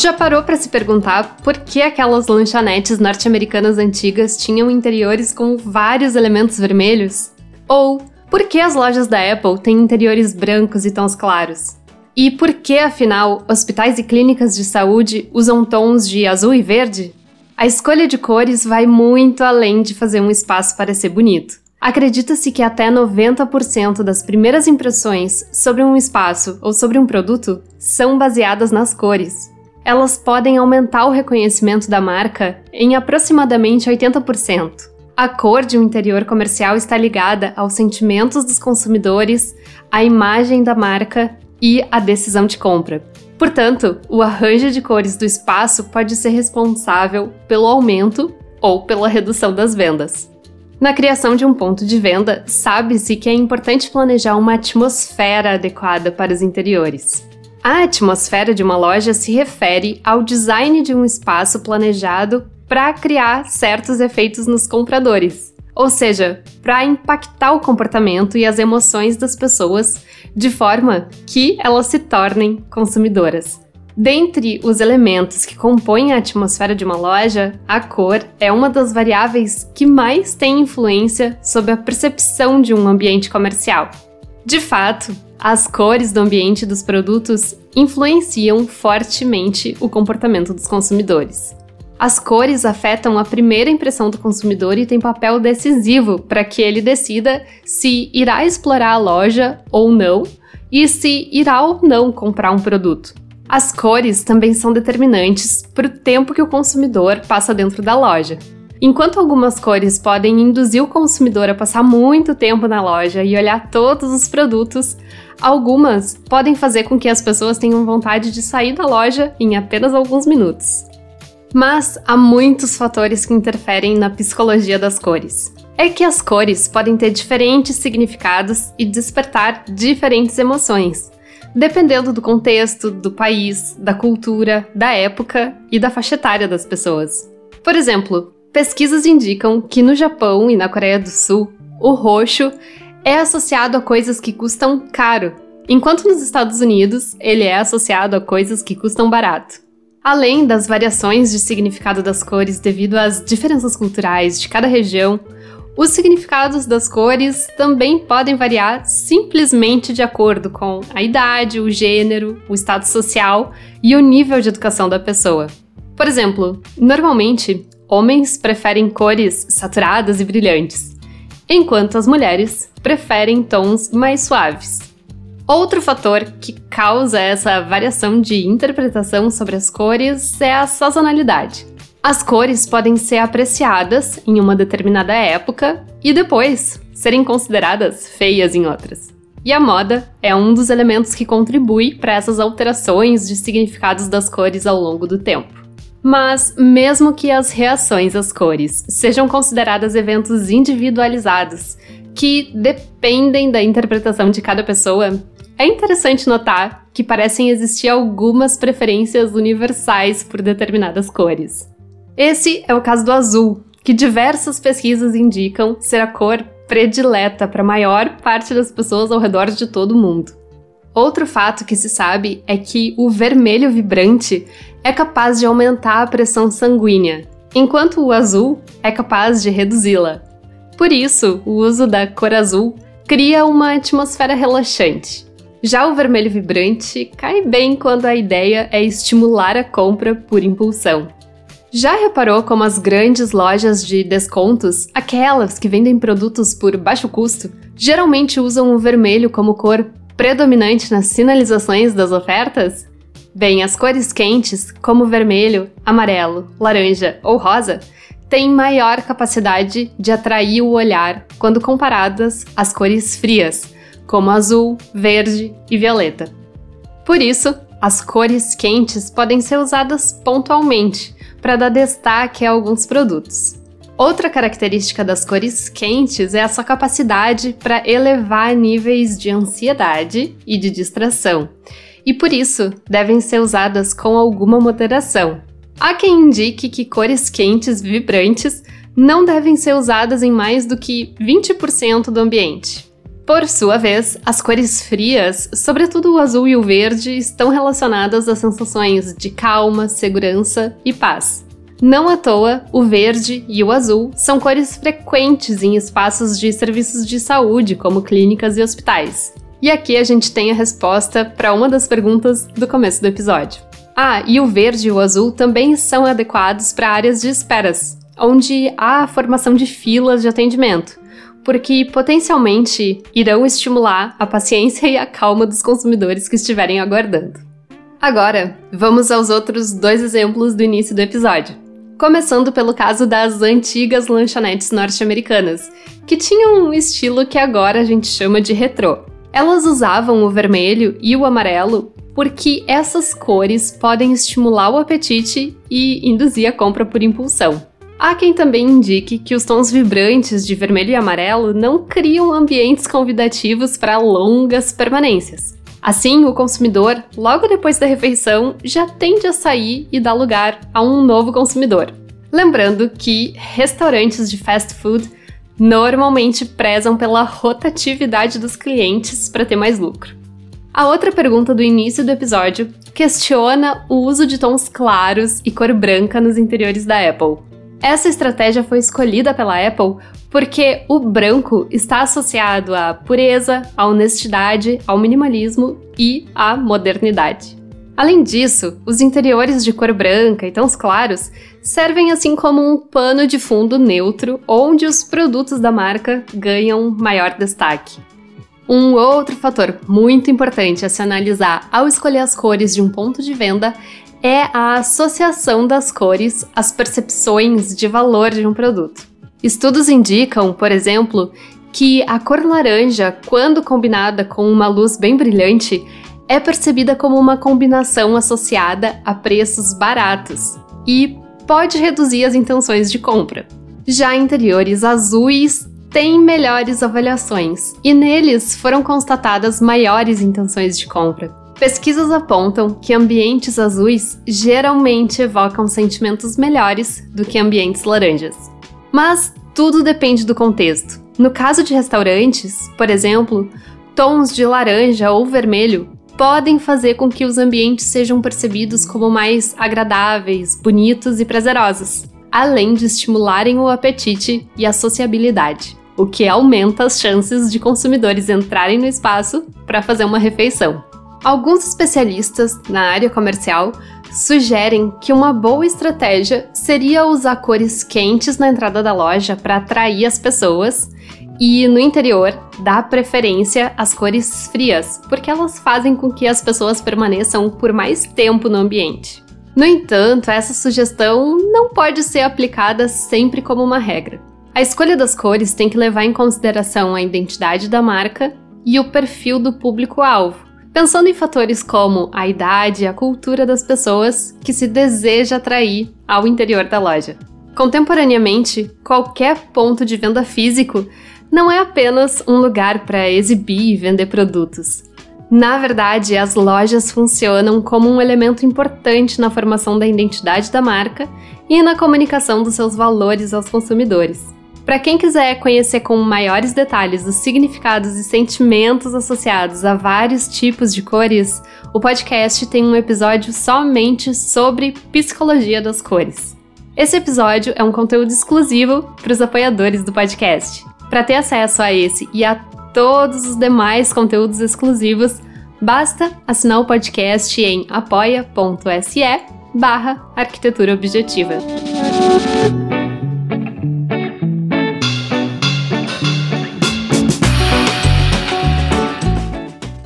Já parou para se perguntar por que aquelas lanchonetes norte-americanas antigas tinham interiores com vários elementos vermelhos? Ou por que as lojas da Apple têm interiores brancos e tons claros? E por que, afinal, hospitais e clínicas de saúde usam tons de azul e verde? A escolha de cores vai muito além de fazer um espaço parecer bonito. Acredita-se que até 90% das primeiras impressões sobre um espaço ou sobre um produto são baseadas nas cores. Elas podem aumentar o reconhecimento da marca em aproximadamente 80%. A cor de um interior comercial está ligada aos sentimentos dos consumidores, à imagem da marca e à decisão de compra. Portanto, o arranjo de cores do espaço pode ser responsável pelo aumento ou pela redução das vendas. Na criação de um ponto de venda, sabe-se que é importante planejar uma atmosfera adequada para os interiores. A atmosfera de uma loja se refere ao design de um espaço planejado para criar certos efeitos nos compradores, ou seja, para impactar o comportamento e as emoções das pessoas de forma que elas se tornem consumidoras. Dentre os elementos que compõem a atmosfera de uma loja, a cor é uma das variáveis que mais tem influência sobre a percepção de um ambiente comercial. De fato, as cores do ambiente dos produtos influenciam fortemente o comportamento dos consumidores. As cores afetam a primeira impressão do consumidor e têm papel decisivo para que ele decida se irá explorar a loja ou não e se irá ou não comprar um produto. As cores também são determinantes para o tempo que o consumidor passa dentro da loja. Enquanto algumas cores podem induzir o consumidor a passar muito tempo na loja e olhar todos os produtos, algumas podem fazer com que as pessoas tenham vontade de sair da loja em apenas alguns minutos. Mas há muitos fatores que interferem na psicologia das cores. É que as cores podem ter diferentes significados e despertar diferentes emoções, dependendo do contexto, do país, da cultura, da época e da faixa etária das pessoas. Por exemplo, pesquisas indicam que no Japão e na Coreia do Sul, o roxo é associado a coisas que custam caro, enquanto nos Estados Unidos ele é associado a coisas que custam barato. Além das variações de significado das cores devido às diferenças culturais de cada região, os significados das cores também podem variar simplesmente de acordo com a idade, o gênero, o estado social e o nível de educação da pessoa. Por exemplo, normalmente, homens preferem cores saturadas e brilhantes, enquanto as mulheres preferem tons mais suaves. Outro fator que causa essa variação de interpretação sobre as cores é a sazonalidade. As cores podem ser apreciadas em uma determinada época e depois serem consideradas feias em outras. E a moda é um dos elementos que contribui para essas alterações de significados das cores ao longo do tempo. Mas, mesmo que as reações às cores sejam consideradas eventos individualizados, que dependem da interpretação de cada pessoa, é interessante notar que parecem existir algumas preferências universais por determinadas cores. Esse é o caso do azul, que diversas pesquisas indicam ser a cor predileta para a maior parte das pessoas ao redor de todo o mundo. Outro fato que se sabe é que o vermelho vibrante é capaz de aumentar a pressão sanguínea, enquanto o azul é capaz de reduzi-la. Por isso, o uso da cor azul cria uma atmosfera relaxante. Já o vermelho vibrante cai bem quando a ideia é estimular a compra por impulsão. Já reparou como as grandes lojas de descontos, aquelas que vendem produtos por baixo custo, geralmente usam o vermelho como cor predominante nas sinalizações das ofertas? Bem, as cores quentes, como vermelho, amarelo, laranja ou rosa, têm maior capacidade de atrair o olhar quando comparadas às cores frias, como azul, verde e violeta. Por isso, as cores quentes podem ser usadas pontualmente para dar destaque a alguns produtos. Outra característica das cores quentes é a sua capacidade para elevar níveis de ansiedade e de distração, e por isso devem ser usadas com alguma moderação. Há quem indique que cores quentes vibrantes não devem ser usadas em mais do que 20% do ambiente. Por sua vez, as cores frias, sobretudo o azul e o verde, estão relacionadas a sensações de calma, segurança e paz. Não à toa, o verde e o azul são cores frequentes em espaços de serviços de saúde, como clínicas e hospitais. E aqui a gente tem a resposta para uma das perguntas do começo do episódio. Ah, e o verde e o azul também são adequados para áreas de esperas, onde há a formação de filas de atendimento porque potencialmente irão estimular a paciência e a calma dos consumidores que estiverem aguardando. Agora, vamos aos outros dois exemplos do início do episódio. Começando pelo caso das antigas lanchonetes norte-americanas, que tinham um estilo que agora a gente chama de retrô. Elas usavam o vermelho e o amarelo porque essas cores podem estimular o apetite e induzir a compra por impulsão. Há quem também indique que os tons vibrantes de vermelho e amarelo não criam ambientes convidativos para longas permanências. Assim, o consumidor, logo depois da refeição, já tende a sair e dar lugar a um novo consumidor. Lembrando que restaurantes de fast food normalmente prezam pela rotatividade dos clientes para ter mais lucro. A outra pergunta do início do episódio questiona o uso de tons claros e cor branca nos interiores da Apple. Essa estratégia foi escolhida pela Apple porque o branco está associado à pureza, à honestidade, ao minimalismo e à modernidade. Além disso, os interiores de cor branca e tons claros servem assim como um pano de fundo neutro onde os produtos da marca ganham maior destaque. Um outro fator muito importante a se analisar ao escolher as cores de um ponto de venda é a associação das cores às percepções de valor de um produto. Estudos indicam, por exemplo, que a cor laranja, quando combinada com uma luz bem brilhante, é percebida como uma combinação associada a preços baratos e pode reduzir as intenções de compra. Já interiores azuis têm melhores avaliações e neles foram constatadas maiores intenções de compra. Pesquisas apontam que ambientes azuis geralmente evocam sentimentos melhores do que ambientes laranjas. Mas tudo depende do contexto. No caso de restaurantes, por exemplo, tons de laranja ou vermelho podem fazer com que os ambientes sejam percebidos como mais agradáveis, bonitos e prazerosos, além de estimularem o apetite e a sociabilidade, o que aumenta as chances de consumidores entrarem no espaço para fazer uma refeição. Alguns especialistas na área comercial sugerem que uma boa estratégia seria usar cores quentes na entrada da loja para atrair as pessoas e no interior dar preferência às cores frias, porque elas fazem com que as pessoas permaneçam por mais tempo no ambiente. No entanto, essa sugestão não pode ser aplicada sempre como uma regra. A escolha das cores tem que levar em consideração a identidade da marca e o perfil do público-alvo pensando em fatores como a idade e a cultura das pessoas que se deseja atrair ao interior da loja. Contemporaneamente, qualquer ponto de venda físico não é apenas um lugar para exibir e vender produtos. Na verdade, as lojas funcionam como um elemento importante na formação da identidade da marca e na comunicação dos seus valores aos consumidores. Para quem quiser conhecer com maiores detalhes os significados e sentimentos associados a vários tipos de cores, o podcast tem um episódio somente sobre psicologia das cores. Esse episódio é um conteúdo exclusivo para os apoiadores do podcast. Para ter acesso a esse e a todos os demais conteúdos exclusivos, basta assinar o podcast em apoia.se barra arquitetura objetiva.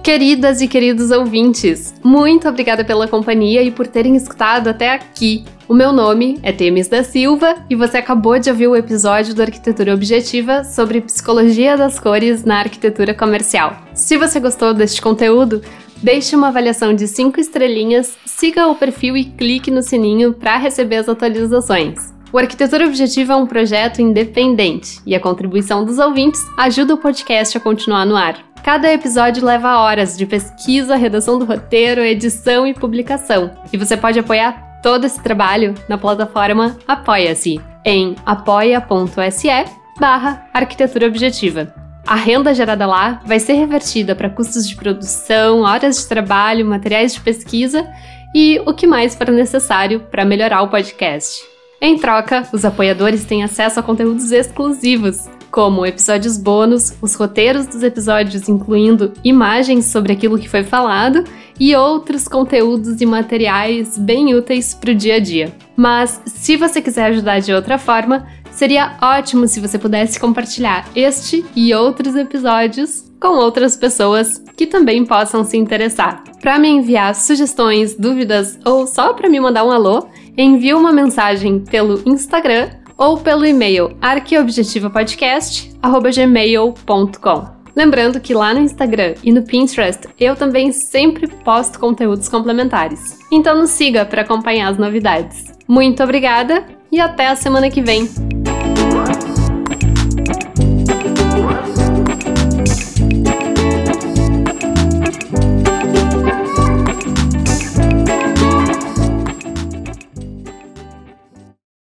Queridas e queridos ouvintes, muito obrigada pela companhia e por terem escutado até aqui. O meu nome é Temis da Silva e você acabou de ouvir o episódio do Arquitetura Objetiva sobre psicologia das cores na arquitetura comercial. Se você gostou deste conteúdo, deixe uma avaliação de 5 estrelinhas, siga o perfil e clique no sininho para receber as atualizações. O Arquitetura Objetiva é um projeto independente e a contribuição dos ouvintes ajuda o podcast a continuar no ar. Cada episódio leva horas de pesquisa, redação do roteiro, edição e publicação. E você pode apoiar todo esse trabalho na plataforma Apoia-se em apoia.se barra arquitetura objetiva. A renda gerada lá vai ser revertida para custos de produção, horas de trabalho, materiais de pesquisa e o que mais for necessário para melhorar o podcast. Em troca, os apoiadores têm acesso a conteúdos exclusivos, como episódios bônus, os roteiros dos episódios incluindo imagens sobre aquilo que foi falado e outros conteúdos e materiais bem úteis para o dia a dia. Mas se você quiser ajudar de outra forma, seria ótimo se você pudesse compartilhar este e outros episódios com outras pessoas que também possam se interessar. Para me enviar sugestões, dúvidas ou só para me mandar um alô, envie uma mensagem pelo Instagram ou pelo e-mail arqueobjetivapodcast@gmail.com. Lembrando que lá no Instagram e no Pinterest eu também sempre posto conteúdos complementares. Então nos siga para acompanhar as novidades. Muito obrigada e até a semana que vem!